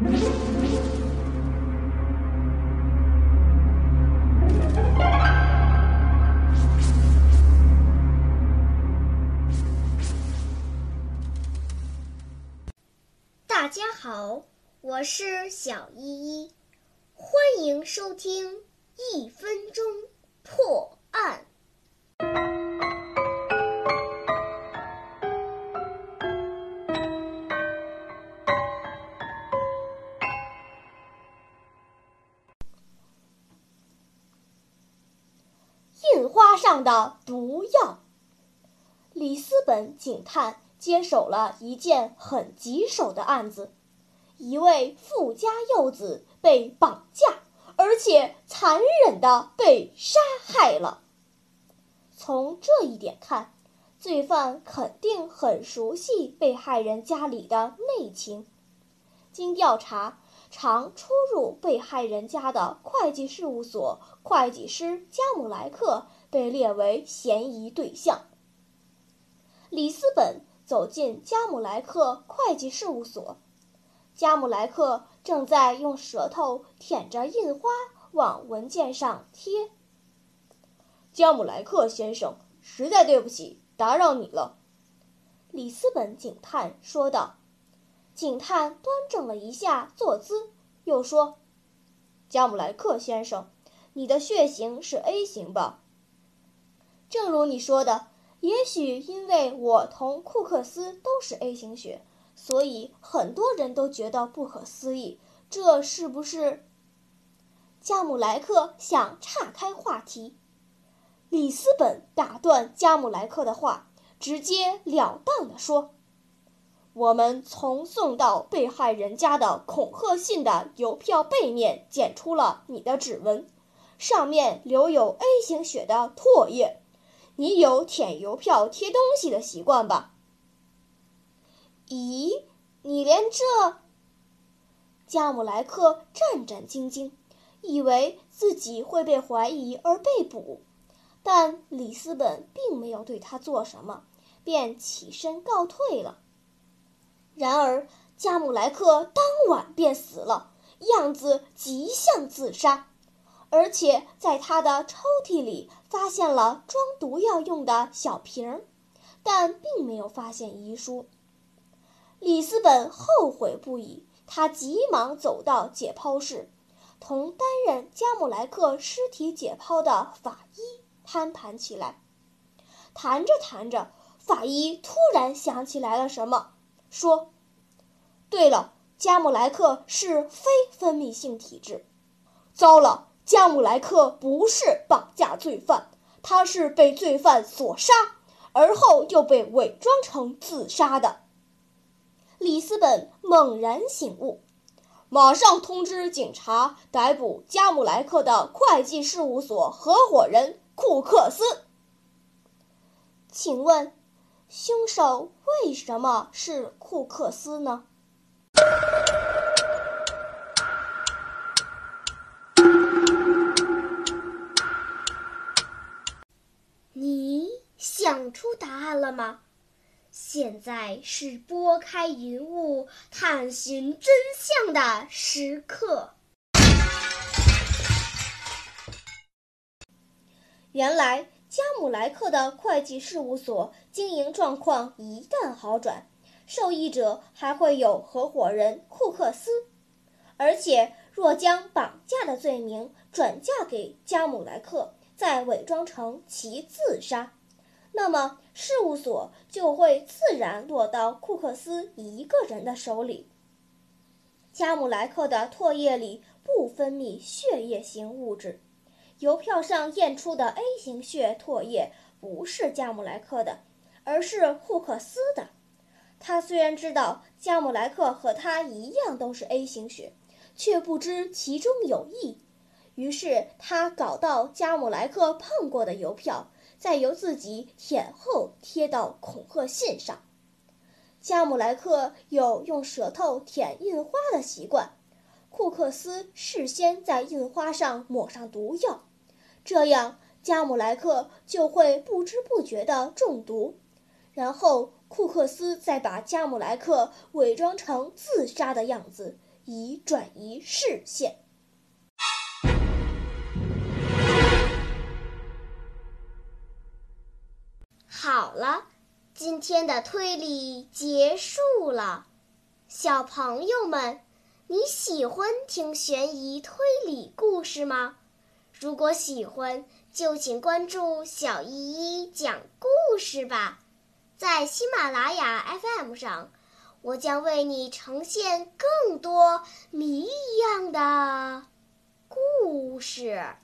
大家好，我是小依依，欢迎收听一分钟。上的毒药。里斯本警探接手了一件很棘手的案子，一位富家幼子被绑架，而且残忍地被杀害了。从这一点看，罪犯肯定很熟悉被害人家里的内情。经调查，常出入被害人家的会计事务所会计师加姆莱克被列为嫌疑对象。里斯本走进加姆莱克会计事务所，加姆莱克正在用舌头舔着印花往文件上贴。加姆莱克先生，实在对不起，打扰你了。”里斯本警探说道。警探端正了一下坐姿，又说：“加姆莱克先生，你的血型是 A 型吧？”“正如你说的，也许因为我同库克斯都是 A 型血，所以很多人都觉得不可思议。这是不是？”加姆莱克想岔开话题，里斯本打断加姆莱克的话，直截了当地说。我们从送到被害人家的恐吓信的邮票背面检出了你的指纹，上面留有 A 型血的唾液。你有舔邮票贴东西的习惯吧？咦，你连这……加姆莱克战战兢兢，以为自己会被怀疑而被捕，但里斯本并没有对他做什么，便起身告退了。然而，加姆莱克当晚便死了，样子极像自杀，而且在他的抽屉里发现了装毒药用的小瓶儿，但并没有发现遗书。里斯本后悔不已，他急忙走到解剖室，同担任加姆莱克尸体解剖的法医攀谈起来。谈着谈着，法医突然想起来了什么。说：“对了，加姆莱克是非分泌性体质。糟了，加姆莱克不是绑架罪犯，他是被罪犯所杀，而后又被伪装成自杀的。”里斯本猛然醒悟，马上通知警察逮捕加姆莱克的会计事务所合伙人库克斯。请问？凶手为什么是库克斯呢？你想出答案了吗？现在是拨开云雾探寻真相的时刻。原来。加姆莱克的会计事务所经营状况一旦好转，受益者还会有合伙人库克斯，而且若将绑架的罪名转嫁给加姆莱克，再伪装成其自杀，那么事务所就会自然落到库克斯一个人的手里。加姆莱克的唾液里不分泌血液型物质。邮票上验出的 A 型血唾液不是加姆莱克的，而是库克斯的。他虽然知道加姆莱克和他一样都是 A 型血，却不知其中有异。于是他搞到加姆莱克碰过的邮票，再由自己舔后贴到恐吓信上。加姆莱克有用舌头舔印花的习惯，库克斯事先在印花上抹上毒药。这样，加姆莱克就会不知不觉地中毒，然后库克斯再把加姆莱克伪装成自杀的样子，以转移视线。好了，今天的推理结束了。小朋友们，你喜欢听悬疑推理故事吗？如果喜欢，就请关注小依依讲故事吧。在喜马拉雅 FM 上，我将为你呈现更多谜一样的故事。